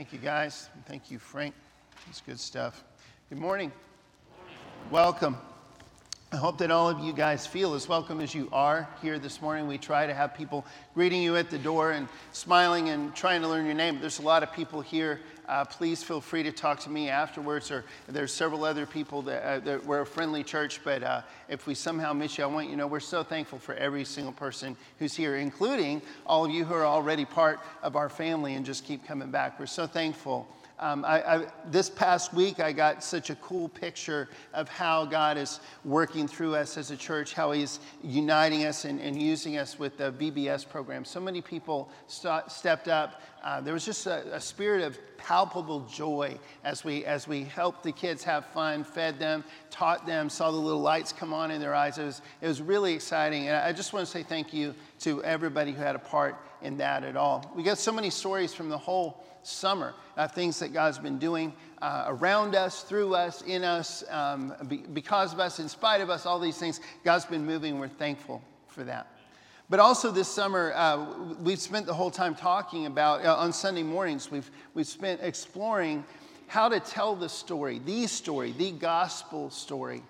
Thank you, guys. Thank you, Frank. It's good stuff. Good morning. Welcome. I hope that all of you guys feel as welcome as you are here this morning. We try to have people greeting you at the door and smiling and trying to learn your name. There's a lot of people here. Uh, please feel free to talk to me afterwards, or there's several other people that, uh, that we're a friendly church. But uh, if we somehow miss you, I want you to know we're so thankful for every single person who's here, including all of you who are already part of our family and just keep coming back. We're so thankful um, I, I, this past week, I got such a cool picture of how God is working through us as a church, how He's uniting us and, and using us with the VBS program. So many people st- stepped up. Uh, there was just a, a, spirit of palpable joy as we, as we helped the kids have fun, fed them, taught them, saw the little lights come on in their eyes. It was, it was really exciting. And I just want to say thank you to everybody who had a part in that at all. We got so many stories from the whole summer uh, things that God's been doing uh, around us, through us, in us, um, be, because of us, in spite of us, all these things. God's been moving. We're thankful for that. But also this summer, uh, we've spent the whole time talking about, uh, on Sunday mornings, we've, we've spent exploring how to tell the story, the story, the gospel story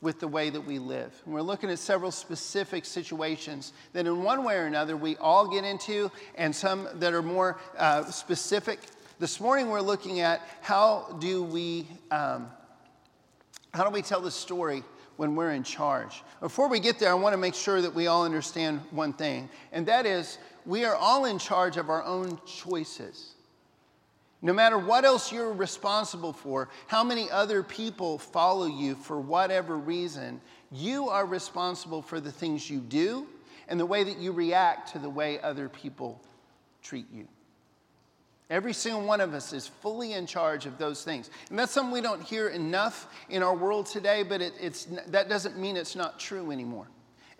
with the way that we live. And we're looking at several specific situations that, in one way or another, we all get into, and some that are more uh, specific. This morning, we're looking at how do we um, how do we tell the story when we're in charge. Before we get there, I want to make sure that we all understand one thing, and that is we are all in charge of our own choices. No matter what else you're responsible for, how many other people follow you for whatever reason, you are responsible for the things you do and the way that you react to the way other people treat you. Every single one of us is fully in charge of those things. And that's something we don't hear enough in our world today, but it, that doesn't mean it's not true anymore.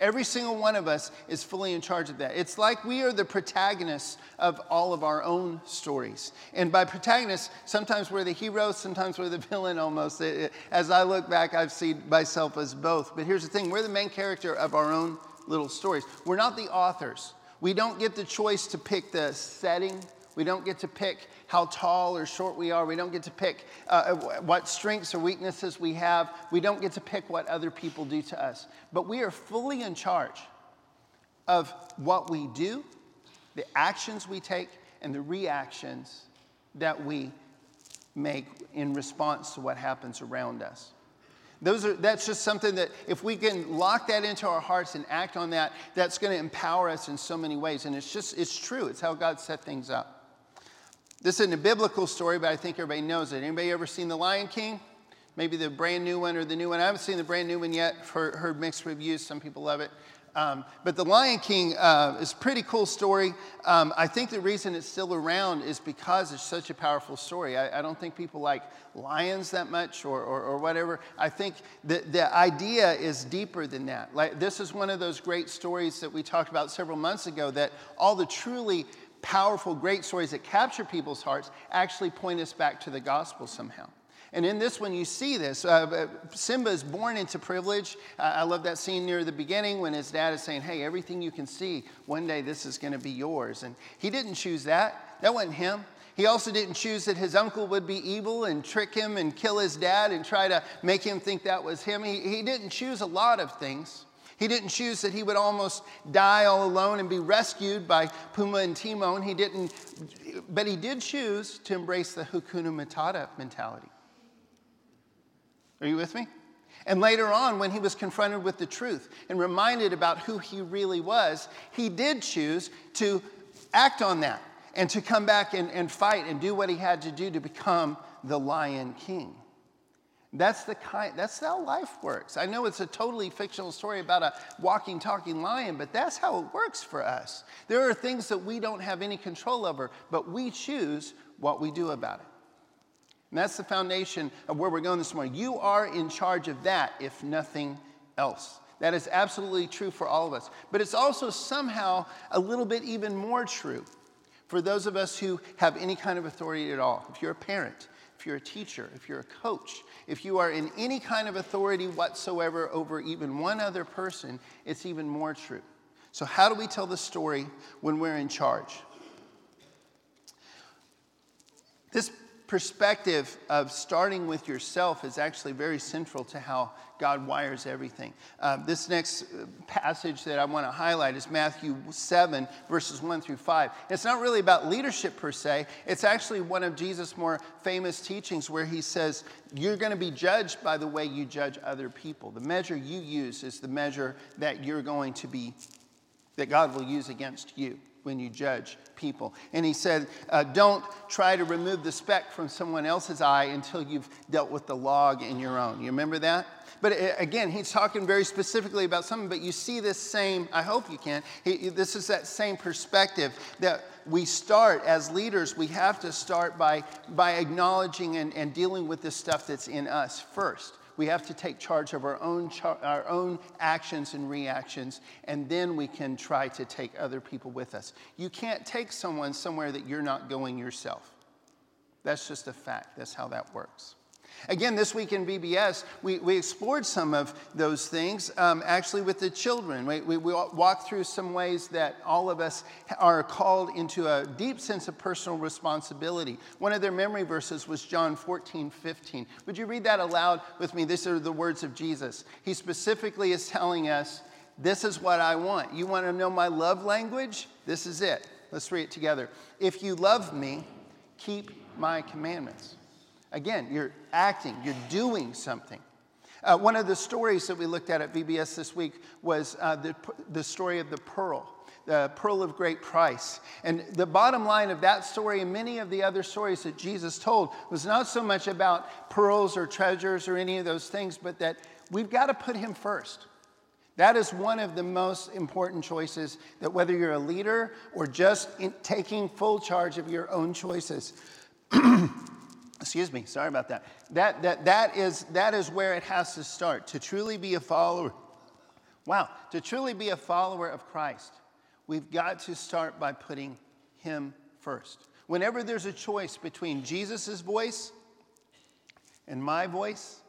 Every single one of us is fully in charge of that. It's like we are the protagonists of all of our own stories. And by protagonists, sometimes we're the hero, sometimes we're the villain almost. As I look back, I've seen myself as both. But here's the thing we're the main character of our own little stories. We're not the authors. We don't get the choice to pick the setting, we don't get to pick how tall or short we are. We don't get to pick uh, what strengths or weaknesses we have. We don't get to pick what other people do to us. But we are fully in charge of what we do, the actions we take, and the reactions that we make in response to what happens around us. Those are, that's just something that if we can lock that into our hearts and act on that, that's going to empower us in so many ways. And it's just, it's true. It's how God set things up. This isn't a biblical story, but I think everybody knows it. Anybody ever seen The Lion King? Maybe the brand new one or the new one. I haven't seen the brand new one yet. Heard, heard mixed reviews. Some people love it. Um, but The Lion King uh, is a pretty cool story. Um, I think the reason it's still around is because it's such a powerful story. I, I don't think people like lions that much or, or, or, whatever. I think the, the idea is deeper than that. Like, this is one of those great stories that we talked about several months ago that all the truly powerful, great stories that capture people's hearts actually point us back to the gospel somehow. And in this one, you see this. Uh, uh, Simba is born into privilege. Uh, I love that scene near the beginning when his dad is saying, Hey, everything you can see, one day this is going to be yours. And he didn't choose that. That wasn't him. He also didn't choose that his uncle would be evil and trick him and kill his dad and try to make him think that was him. He, he didn't choose a lot of things. He didn't choose that he would almost die all alone and be rescued by Pumbaa and Timon. He didn't, but he did choose to embrace the Hakuna Matata mentality. Are you with me? And later on, when he was confronted with the truth and reminded about who he really was, he did choose to act on that and to come back and, and fight and do what he had to do to become the Lion King. That's the kind that's how life works. I know it's a totally fictional story about a walking talking lion, but that's how it works for us. There are things that we don't have any control over, but we choose what we do about it. And that's the foundation of where we're going this morning. You are in charge of that if nothing else. That is absolutely true for all of us. But it's also somehow a little bit even more true for those of us who have any kind of authority at all. If you're a parent, if you're a teacher, if you're a coach, if you are in any kind of authority whatsoever over even one other person, it's even more true. So, how do we tell the story when we're in charge? This perspective of starting with yourself is actually very central to how God wires everything. Uh, this next uh, passage that I want to highlight is Matthew 7, verses 1 through 5. It's not really about leadership per se, it's actually one of Jesus' more famous teachings where he says, You're going to be judged by the way you judge other people. The measure you use is the measure that you're going to be, that God will use against you when you judge people. And he said, uh, Don't try to remove the speck from someone else's eye until you've dealt with the log in your own. You remember that? But uh, again, he's talking very specifically about something, but you see this same, I hope you can, he, this is that same perspective that we start as leaders, we have to start by, by acknowledging and, and dealing with this stuff that's in us first. We have to take charge of our own, char- our own actions and reactions, and then we can try to take other people with us. You can't take someone somewhere that you're not going yourself. That's just a fact. That's how that works. Again, this week in VBS, we, we explored some of those things um, actually with the children. We, we, we walked through some ways that all of us are called into a deep sense of personal responsibility. One of their memory verses was John 14, 15. Would you read that aloud with me? These are the words of Jesus. He specifically is telling us, This is what I want. You want to know my love language? This is it. Let's read it together. If you love me, keep my commandments. Again, you're acting, you're doing something. Uh, one of the stories that we looked at at VBS this week was uh, the, the story of the pearl, the pearl of great price. And the bottom line of that story and many of the other stories that Jesus told was not so much about pearls or treasures or any of those things, but that we've got to put him first. That is one of the most important choices that whether you're a leader or just taking full charge of your own choices. excuse me sorry about that. That, that, that, is, that is where it has to start to truly be a follower. Wow to truly be a follower of christ we've got to start by putting him first. Whenever there's a choice between jesus' voice and my voice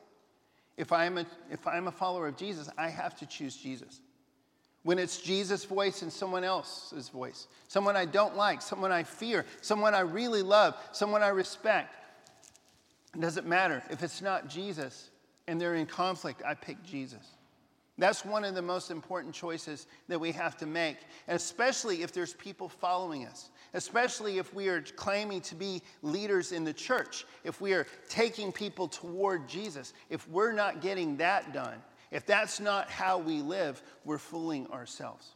if i'm a, if i'm a follower of jesus i have to choose jesus. When it's Jesus' voice and someone else's voice, someone I don't like, someone I fear, someone I really love, someone I respect, it doesn't matter. If it's not Jesus and they're in conflict, I pick Jesus. That's one of the most important choices that we have to make, and especially if there's people following us, especially if we are claiming to be leaders in the church, if we are taking people toward Jesus. If we're not getting that done, if that's not how we live, we're fooling ourselves.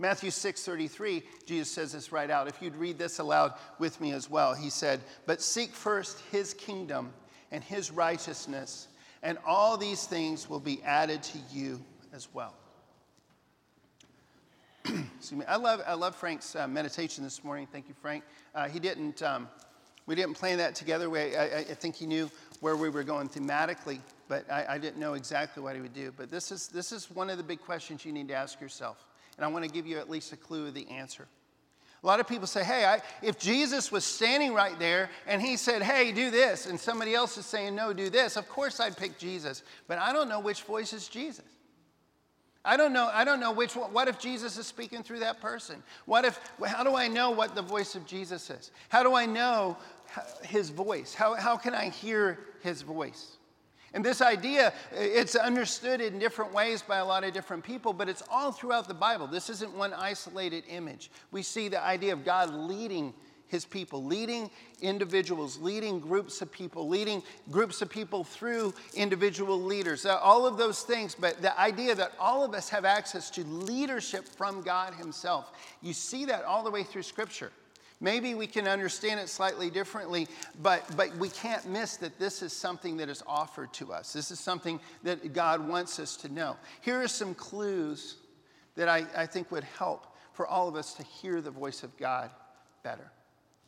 Matthew 6:33, Jesus says this right out. If you'd read this aloud with me as well. He said, "But seek first his kingdom and his righteousness, and all these things will be added to you as well." Excuse me. I love, I love Frank's uh, meditation this morning. Thank you, Frank. Uh, he didn't, um, we didn't plan that together. We, I, I, think he knew where we were going thematically, but I, I didn't know exactly what he would do. But this is, this is one of the big questions you need to ask yourself and I want to give you at least a clue of the answer. A lot of people say, hey, I, if Jesus was standing right there and he said, hey, do this, and somebody else is saying, no, do this, of course I'd pick Jesus. But I don't know which voice is Jesus. I don't know, I don't know which. What if Jesus is speaking through that person? What if, how do I know what the voice of Jesus is? How do I know his voice? How, how can I hear his voice? And this idea, it's understood in different ways by a lot of different people, but it's all throughout the Bible. This isn't one isolated image. We see the idea of God leading his people, leading individuals, leading groups of people, leading groups of people through individual leaders, uh, all of those things. But the idea that all of us have access to leadership from God Himself, you see that all the way through Scripture. Maybe we can understand it slightly differently, but, but we can't miss that this is something that is offered to us. This is something that God wants us to know. Here are some clues that I, I think would help for all of us to hear the voice of God better.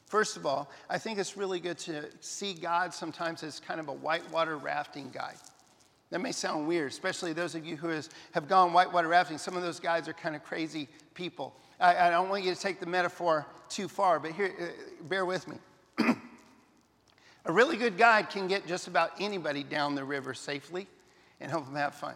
First of all, I think it's really good to see God sometimes as kind of a whitewater rafting guide. That may sound weird, especially those of you who has, have gone whitewater rafting. Some of those guys are kind of crazy people. I, I don't want you to take the metaphor too far, but here, uh, bear with me. a really good guide can get just about anybody down the river safely and help them have fun.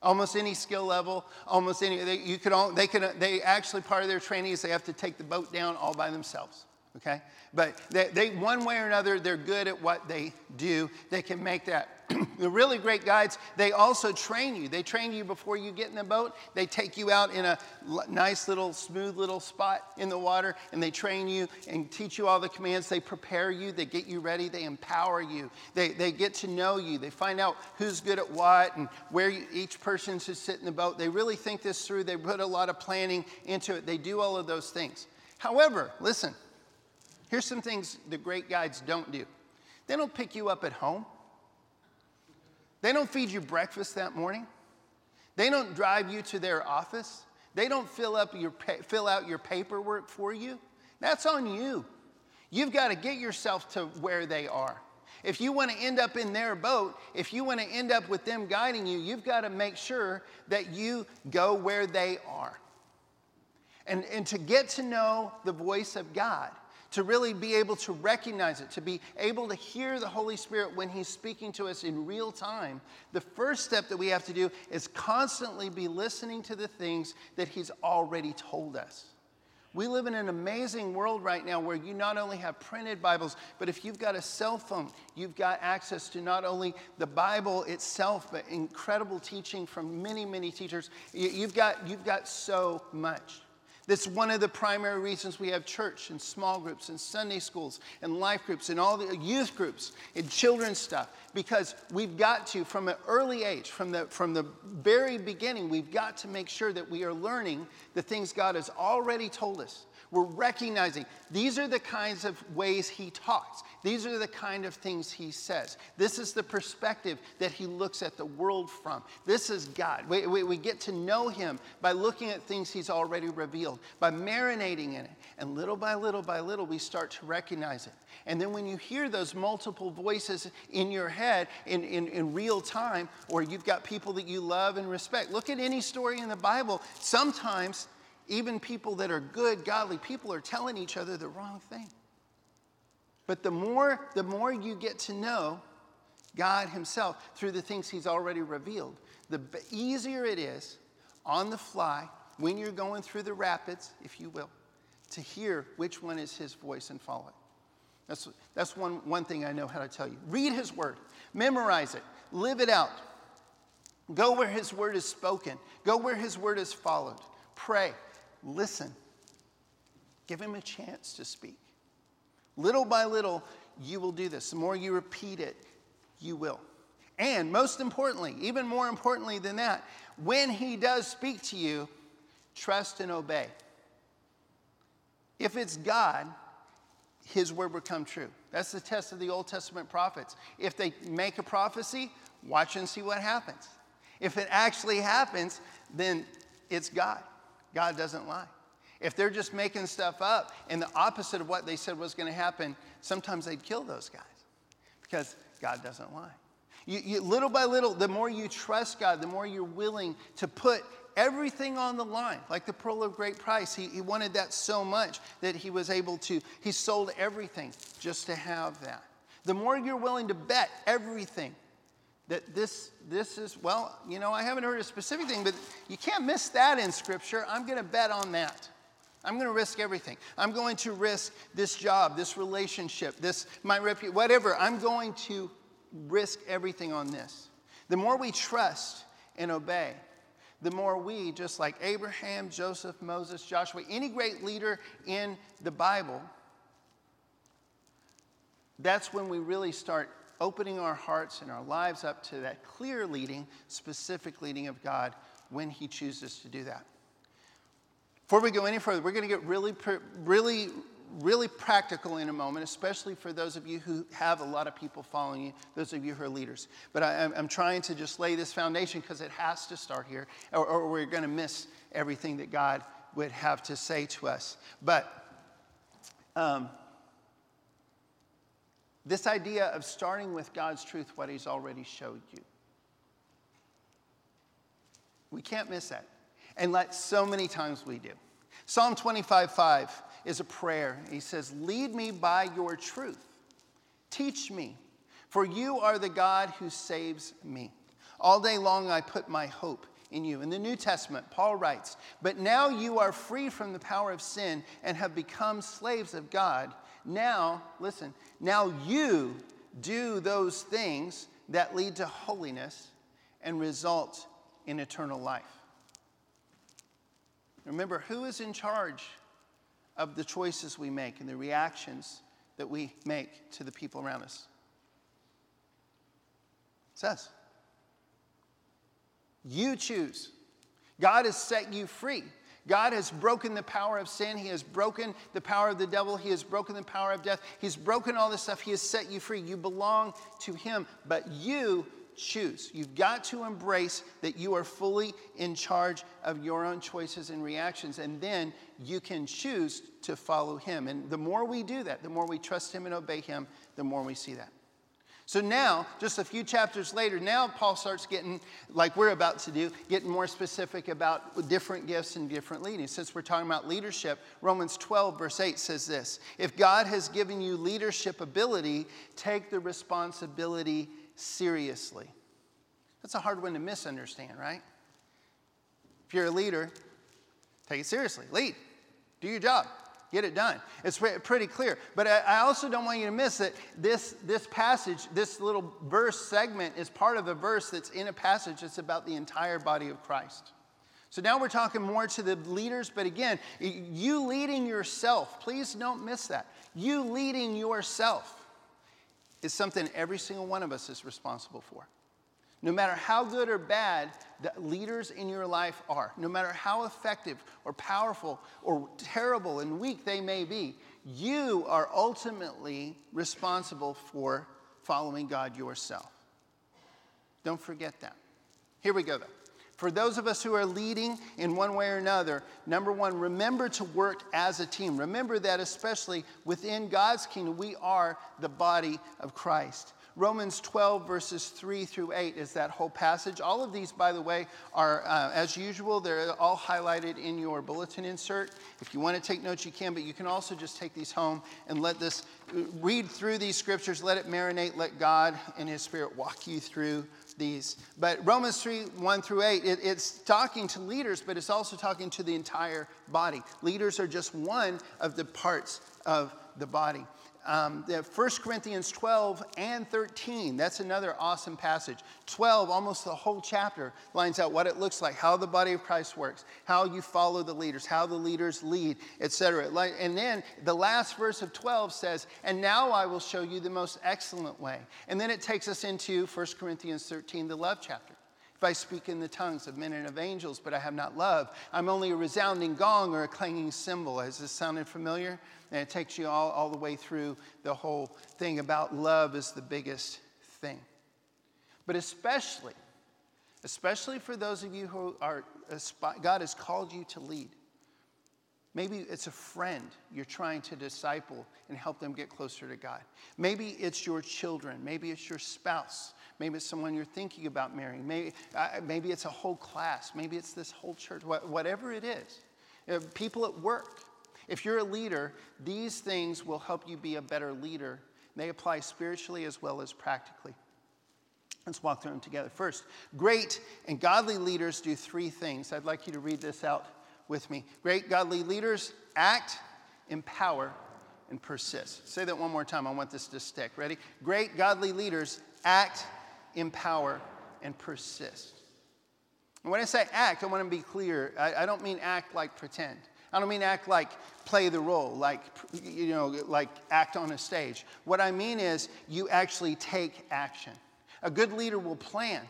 Almost any skill level, almost any, they, you could all, they, can, they actually, part of their training is they have to take the boat down all by themselves. Okay? But they, they, one way or another, they're good at what they do. They can make that. the really great guides, they also train you. They train you before you get in the boat. They take you out in a nice little, smooth little spot in the water, and they train you and teach you all the commands. They prepare you, they get you ready, they empower you. They, they get to know you. They find out who's good at what and where you, each person should sit in the boat. They really think this through. They put a lot of planning into it. They do all of those things. However, listen, Here's some things the great guides don't do they don't pick you up at home, they don't feed you breakfast that morning, they don't drive you to their office, they don't fill, up your, fill out your paperwork for you. That's on you. You've got to get yourself to where they are. If you want to end up in their boat, if you want to end up with them guiding you, you've got to make sure that you go where they are. And, and to get to know the voice of God, to really be able to recognize it, to be able to hear the Holy Spirit when He's speaking to us in real time, the first step that we have to do is constantly be listening to the things that He's already told us. We live in an amazing world right now where you not only have printed Bibles, but if you've got a cell phone, you've got access to not only the Bible itself, but incredible teaching from many, many teachers. You've got, you've got so much. That's one of the primary reasons we have church and small groups and Sunday schools and life groups and all the youth groups and children's stuff. Because we've got to, from an early age, from the, from the very beginning, we've got to make sure that we are learning the things God has already told us we're recognizing these are the kinds of ways he talks. These are the kind of things he says. This is the perspective that he looks at the world from. This is God. We, we, we get to know him by looking at things he's already revealed, by marinating in it. And little by little by little, we start to recognize it. And then when you hear those multiple voices in your head in, in, in real time, or you've got people that you love and respect, look at any story in the Bible. Sometimes even people that are good, godly people are telling each other the wrong thing. But the more, the more you get to know God Himself through the things He's already revealed, the easier it is on the fly when you're going through the rapids, if you will, to hear which one is His voice and follow it. That's, that's one, one thing I know how to tell you. Read His Word, memorize it, live it out. Go where His Word is spoken, go where His Word is followed. Pray listen. Give him a chance to speak. Little by little, you will do this. The more you repeat it, you will. And most importantly, even more importantly than that, when he does speak to you, trust and obey. If it's God, his word will come true. That's the test of the Old Testament prophets. If they make a prophecy, watch and see what happens. If it actually happens, then it's God. God doesn't lie. If they're just making stuff up and the opposite of what they said was going to happen, sometimes they'd kill those guys because God doesn't lie. You, you, little by little, the more you trust God, the more you're willing to put everything on the line, like the pearl of great price. He, he wanted that so much that he was able to, he sold everything just to have that. The more you're willing to bet everything that this, this is, well, you know, I haven't heard a specific thing, but you can't miss that in Scripture. I'm going to bet on that. I'm going to risk everything. I'm going to risk this job, this relationship, this my reputation, whatever. I'm going to risk everything on this. The more we trust and obey, the more we, just like Abraham, Joseph, Moses, Joshua, any great leader in the Bible, that's when we really start opening our hearts and our lives up to that clear leading, specific leading of God when He chooses to do that. Before we go any further, we're going to get really, really, really practical in a moment, especially for those of you who have a lot of people following you, those of you who are leaders. But I, am trying to just lay this foundation because it has to start here, or, or we're going to miss everything that God would have to say to us. But um, this idea of starting with God's truth, what He's already showed you. We can't miss that. And like so many times we do. Psalm 25 5 is a prayer. He says, Lead me by your truth. Teach me, for you are the God who saves me. All day long I put my hope in you. In the New Testament, Paul writes, But now you are free from the power of sin and have become slaves of God. Now, listen, now you do those things that lead to holiness and result in eternal life. Remember, who is in charge of the choices we make and the reactions that we make to the people around us? It says. You choose. God has set you free. God has broken the power of sin. He has broken the power of the devil. He has broken the power of death. He's broken all this stuff. He has set you free. You belong to Him, but you choose. You've got to embrace that you are fully in charge of your own choices and reactions, and then you can choose to follow Him. And the more we do that, the more we trust Him and obey Him, the more we see that. So now, just a few chapters later, now Paul starts getting, like we're about to do, getting more specific about different gifts and different leading. Since we're talking about leadership, Romans 12, verse 8 says this If God has given you leadership ability, take the responsibility seriously. That's a hard one to misunderstand, right? If you're a leader, take it seriously. Lead, do your job. Get it done. It's pretty clear. But I also don't want you to miss that this, this passage, this little verse segment, is part of a verse that's in a passage that's about the entire body of Christ. So now we're talking more to the leaders, but again, you leading yourself, please don't miss that. You leading yourself is something every single one of us is responsible for. No matter how good or bad the leaders in your life are, no matter how effective or powerful or terrible and weak they may be, you are ultimately responsible for following God yourself. Don't forget that. Here we go, though. For those of us who are leading in one way or another, number one, remember to work as a team. Remember that, especially within God's kingdom, we are the body of Christ. Romans 12, verses 3 through 8 is that whole passage. All of these, by the way, are, uh, as usual, they're all highlighted in your bulletin insert. If you want to take notes, you can, but you can also just take these home and let this, read through these scriptures, let it marinate, let God and His Spirit walk you through these. But Romans 3 1 through 8, it, it's talking to leaders, but it's also talking to the entire body. Leaders are just one of the parts of the body um, 1 Corinthians 12 and 13. That's another awesome passage. 12, almost the whole chapter, lines out what it looks like, how the body of Christ works, how you follow the leaders, how the leaders lead, etc. And then the last verse of 12 says, And now I will show you the most excellent way. And then it takes us into 1 Corinthians 13, the love chapter. If I speak in the tongues of men and of angels, but I have not love, I'm only a resounding gong or a clanging cymbal. Has this sounded familiar? And it takes you all, all the way through the whole thing about love is the biggest thing. But especially, especially for those of you who are, uh, God has called you to lead. Maybe it's a friend you're trying to disciple and help them get closer to God. Maybe it's your children. Maybe it's your spouse. Maybe it's someone you're thinking about marrying. Maybe, uh, maybe it's a whole class. Maybe it's this whole church. Whatever it is. Uh, people at work. If you're a leader, these things will help you be a better leader. They apply spiritually as well as practically. Let's walk through them together. First, great and godly leaders do three things. I'd like you to read this out with me. Great godly leaders act, empower, and persist. Say that one more time. I want this to stick. Ready? Great godly leaders act, empower, and persist. And when I say act, I want to be clear. I, I don't mean act like pretend. I don't mean act like play the role, like, you know, like act on a stage. What I mean is you actually take action. A good leader will plan.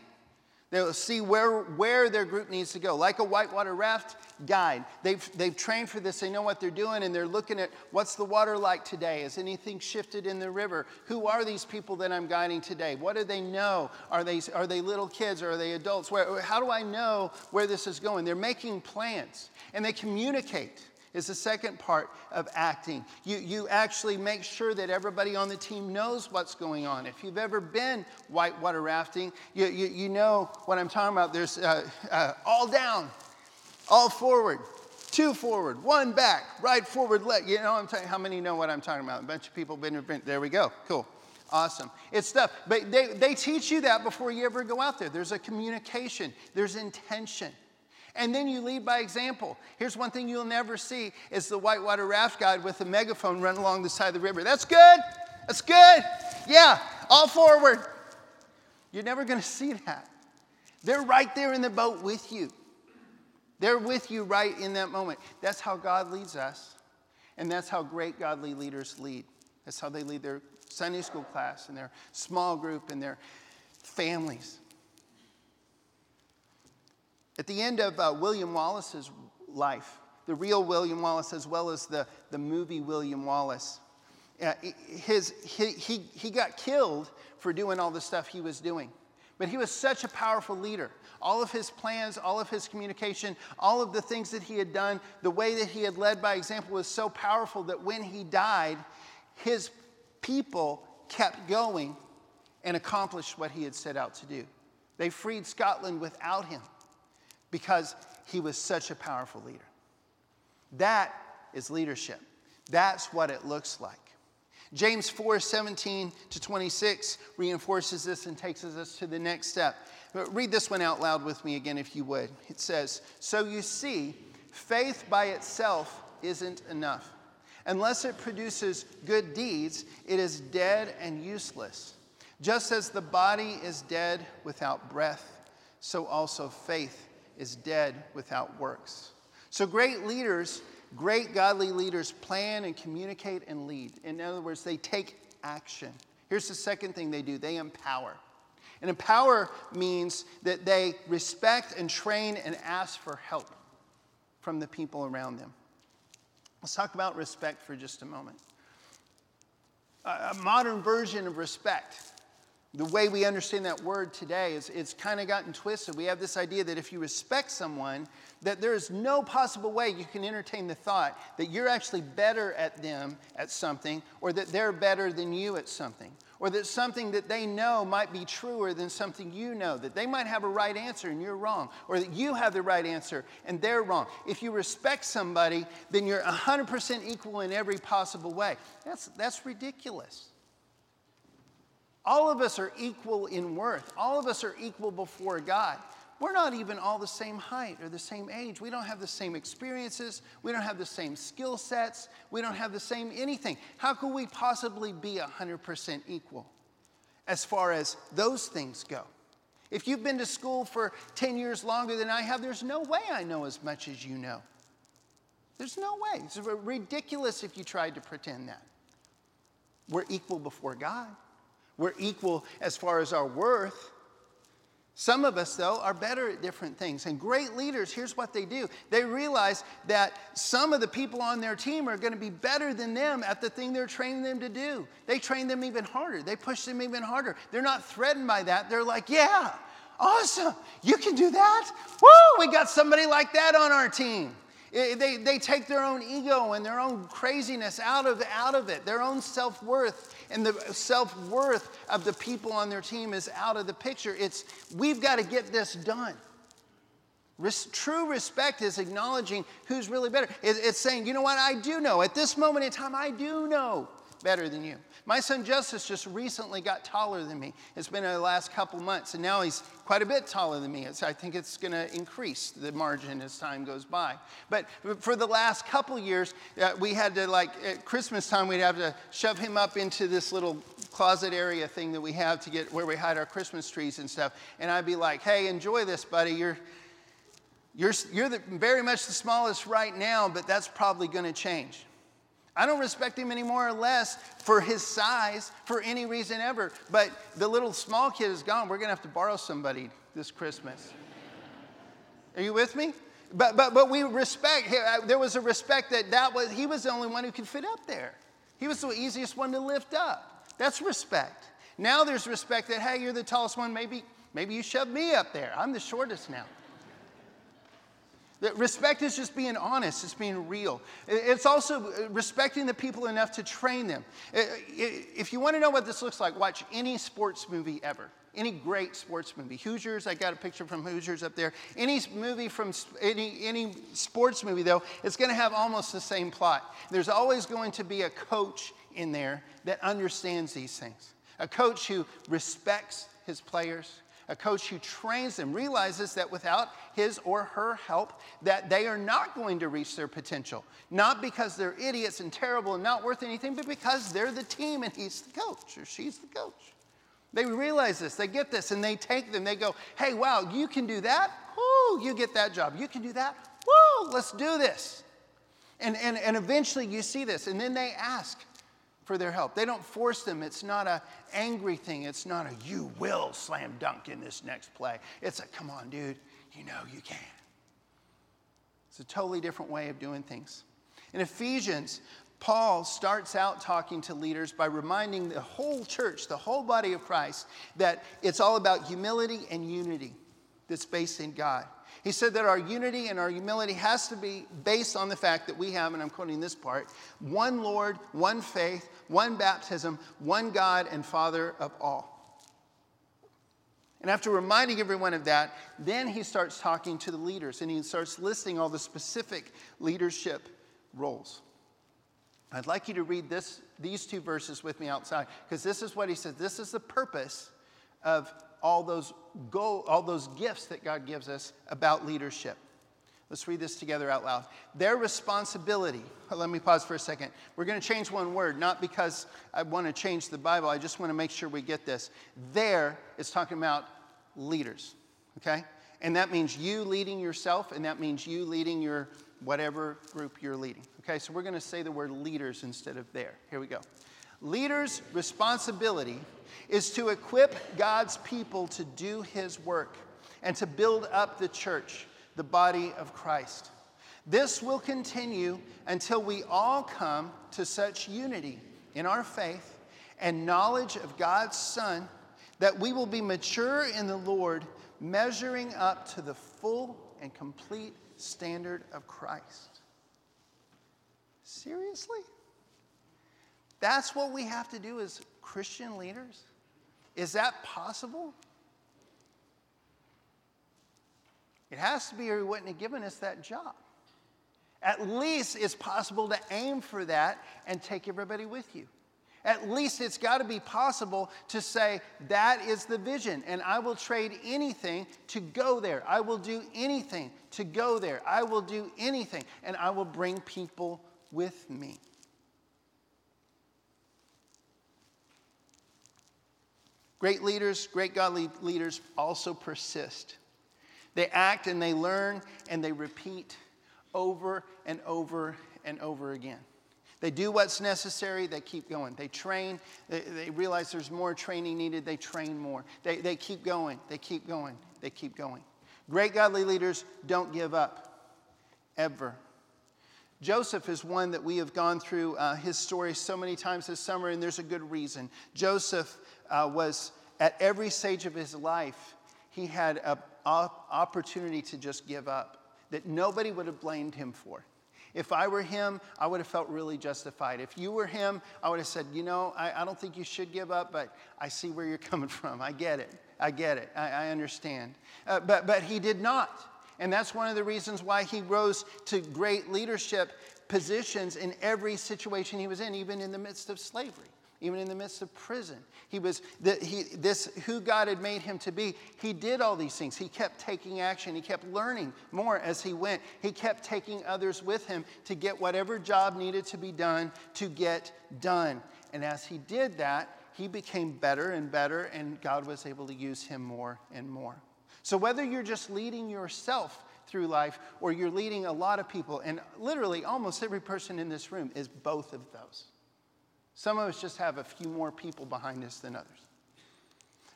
They'll see where, where their group needs to go. Like a whitewater raft guide. They've, they've trained for this, they know what they're doing, and they're looking at what's the water like today? Has anything shifted in the river? Who are these people that I'm guiding today? What do they know? Are they, are they little kids or are they adults? Where, how do I know where this is going? They're making plans and they communicate is the second part of acting. You, you actually make sure that everybody on the team knows what's going on. If you've ever been whitewater rafting, you, you, you know what I'm talking about. There's uh, uh, all down, all forward, two forward, one back, right forward, left. You know I'm talking, how many know what I'm talking about? A bunch of people been, been there we go, cool. Awesome. It's stuff. But they, they teach you that before you ever go out there. There's a communication, there's intention. And then you lead by example. Here's one thing you'll never see is the whitewater raft guide with a megaphone running along the side of the river. That's good. That's good. Yeah, all forward. You're never going to see that. They're right there in the boat with you. They're with you right in that moment. That's how God leads us. And that's how great godly leaders lead. That's how they lead their Sunday school class and their small group and their families. At the end of uh, William Wallace's life, the real William Wallace as well as the, the movie William Wallace, uh, his, he, he, he got killed for doing all the stuff he was doing. But he was such a powerful leader. All of his plans, all of his communication, all of the things that he had done, the way that he had led by example was so powerful that when he died, his people kept going and accomplished what he had set out to do. They freed Scotland without him because he was such a powerful leader. That is leadership. That's what it looks like. James 4 17 to 26 reinforces this and takes us to the next step. But read this one out loud with me again, if you would. It says, So you see, faith by itself isn't enough. Unless it produces good deeds, it is dead and useless. Just as the body is dead without breath, so also faith is dead without works. So, great leaders, great godly leaders plan and communicate and lead. In other words, they take action. Here's the second thing they do they empower. And empower means that they respect and train and ask for help from the people around them. Let's talk about respect for just a moment. A modern version of respect the way we understand that word today is it's kind of gotten twisted. We have this idea that if you respect someone, that there is no possible way you can entertain the thought that you're actually better at them at something, or that they're better than you at something, or that something that they know might be truer than something you know, that they might have a right answer and you're wrong, or that you have the right answer and they're wrong. If you respect somebody, then you're 100% equal in every possible way. That's, that's ridiculous. All of us are equal in worth. All of us are equal before God. We're not even all the same height or the same age. We don't have the same experiences. We don't have the same skill sets. We don't have the same anything. How could we possibly be 100% equal as far as those things go? If you've been to school for 10 years longer than I have, there's no way I know as much as you know. There's no way. It's ridiculous if you tried to pretend that. We're equal before God. We're equal as far as our worth. Some of us, though, are better at different things. And great leaders, here's what they do they realize that some of the people on their team are going to be better than them at the thing they're training them to do. They train them even harder, they push them even harder. They're not threatened by that. They're like, yeah, awesome, you can do that. Woo, we got somebody like that on our team. They, they take their own ego and their own craziness out of, out of it, their own self worth, and the self worth of the people on their team is out of the picture. It's we've got to get this done. Res- true respect is acknowledging who's really better. It, it's saying, you know what, I do know. At this moment in time, I do know better than you. My son Justice just recently got taller than me. It's been the last couple months, and now he's quite a bit taller than me. It's, I think it's going to increase the margin as time goes by. But for the last couple years, uh, we had to, like, at Christmas time, we'd have to shove him up into this little closet area thing that we have to get where we hide our Christmas trees and stuff. And I'd be like, hey, enjoy this, buddy. You're, you're, you're the, very much the smallest right now, but that's probably going to change. I don't respect him any more or less for his size for any reason ever. But the little small kid is gone. We're going to have to borrow somebody this Christmas. Are you with me? But, but, but we respect, uh, there was a respect that, that was, he was the only one who could fit up there. He was the easiest one to lift up. That's respect. Now there's respect that, hey, you're the tallest one. Maybe, maybe you shove me up there. I'm the shortest now. Respect is just being honest, it's being real. It's also uh, respecting the people enough to train them. If you want to know what this looks like, watch any sports movie ever. Any great sports movie. Hoosiers, I got a picture from Hoosiers up there. Any movie from any, any sports movie, though, it's going to have almost the same plot. There's always going to be a coach in there that understands these things. A coach who respects his players, a coach who trains them realizes that without his or her help that they are not going to reach their potential. Not because they're idiots and terrible and not worth anything but because they're the team and he's the coach or she's the coach. They realize this they get this and they take them. They go hey wow you can do that? Woo, you get that job. You can do that? Woo, let's do this. And, and, and eventually you see this and then they ask for their help. They don't force them. It's not a angry thing. It's not a you will slam dunk in this next play. It's a come on, dude, you know you can. It's a totally different way of doing things. In Ephesians, Paul starts out talking to leaders by reminding the whole church, the whole body of Christ, that it's all about humility and unity that's based in God. He said that our unity and our humility has to be based on the fact that we have, and I'm quoting this part, one Lord, one faith, one baptism, one God and Father of all. And after reminding everyone of that, then he starts talking to the leaders and he starts listing all the specific leadership roles. I'd like you to read this, these two verses with me outside because this is what he said. This is the purpose of all those, all those gifts that God gives us about leadership. Let's read this together out loud. Their responsibility. Let me pause for a second. We're going to change one word, not because I want to change the Bible. I just want to make sure we get this. There is talking about leaders, okay? And that means you leading yourself, and that means you leading your whatever group you're leading. Okay, so we're going to say the word leaders instead of there. Here we go. Leaders' responsibility is to equip God's people to do his work and to build up the church, the body of Christ. This will continue until we all come to such unity in our faith and knowledge of God's Son that we will be mature in the Lord, measuring up to the full and complete standard of Christ. Seriously? That's what we have to do as Christian leaders? Is that possible? It has to be, or he wouldn't have given us that job. At least it's possible to aim for that and take everybody with you. At least it's got to be possible to say, that is the vision, and I will trade anything to go there. I will do anything to go there. I will do anything, and I will bring people with me. Great leaders, great godly leaders also persist. They act and they learn and they repeat over and over and over again. They do what's necessary, they keep going. They train, they, they, realize there's more training needed, they train more. They, they keep going, they keep going, they keep going. Great godly leaders don't give up, ever. Joseph is one that we have gone through uh, his story so many times this summer, and there's a good reason. Joseph uh, was at every stage of his life, he had an opportunity to just give up that nobody would have blamed him for. If I were him, I would have felt really justified. If you were him, I would have said, You know, I, I don't think you should give up, but I see where you're coming from. I get it. I get it. I, I understand. Uh, but, but he did not. And that's one of the reasons why he rose to great leadership positions in every situation he was in, even in the midst of slavery even in the midst of prison. He was the, he, this who God had made him to be. He did all these things. He kept taking action. He kept learning more as he went. He kept taking others with him to get whatever job needed to be done to get done. And as he did that, he became better and better, and God was able to use him more and more. So whether you're just leading yourself through life or you're leading a lot of people, and literally almost every person in this room is both of those. Some of us just have a few more people behind us than others.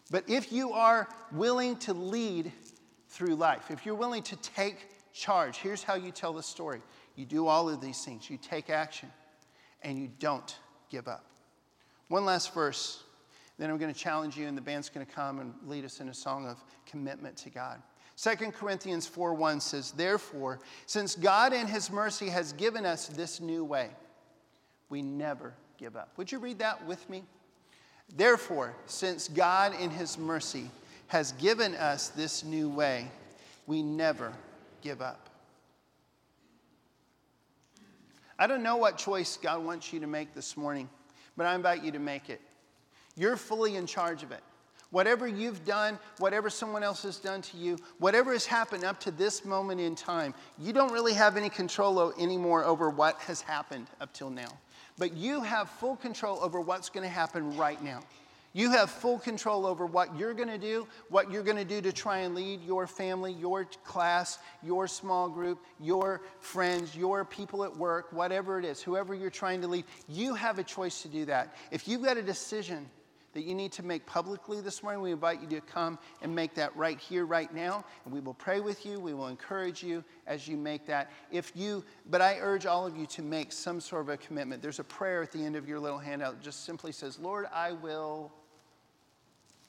But if you are willing to lead through life, if you're willing to take charge, here's how you tell the story you do all of these things, you take action, and you don't give up. One last verse, then I'm going to challenge you, and the band's going to come and lead us in a song of commitment to God. 2 Corinthians 4 1 says, Therefore, since God in his mercy has given us this new way, we never give up. Would you read that with me? Therefore, since God in his mercy has given us this new way, we never give up. I don't know what choice God wants you to make this morning, but I invite you to make it. You're fully in charge of it. Whatever you've done, whatever someone else has done to you, whatever has happened up to this moment in time, you don't really have any control anymore over what has happened up till now. But you have full control over what's going to happen right now. You have full control over what you're going to do, what you're going to do to try and lead your family, your class, your small group, your friends, your people at work, whatever it is, whoever you're trying to lead. You have a choice to do that. If you've got a decision that you need to make publicly this morning, we invite you to come and make that right here, right now. And we will pray with you. We will encourage you as you make that. If you, but I urge all of you to make some sort of a commitment. There's a prayer at the end of your little handout that just simply says, Lord, I will.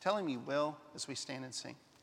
Tell him you will as we stand and sing.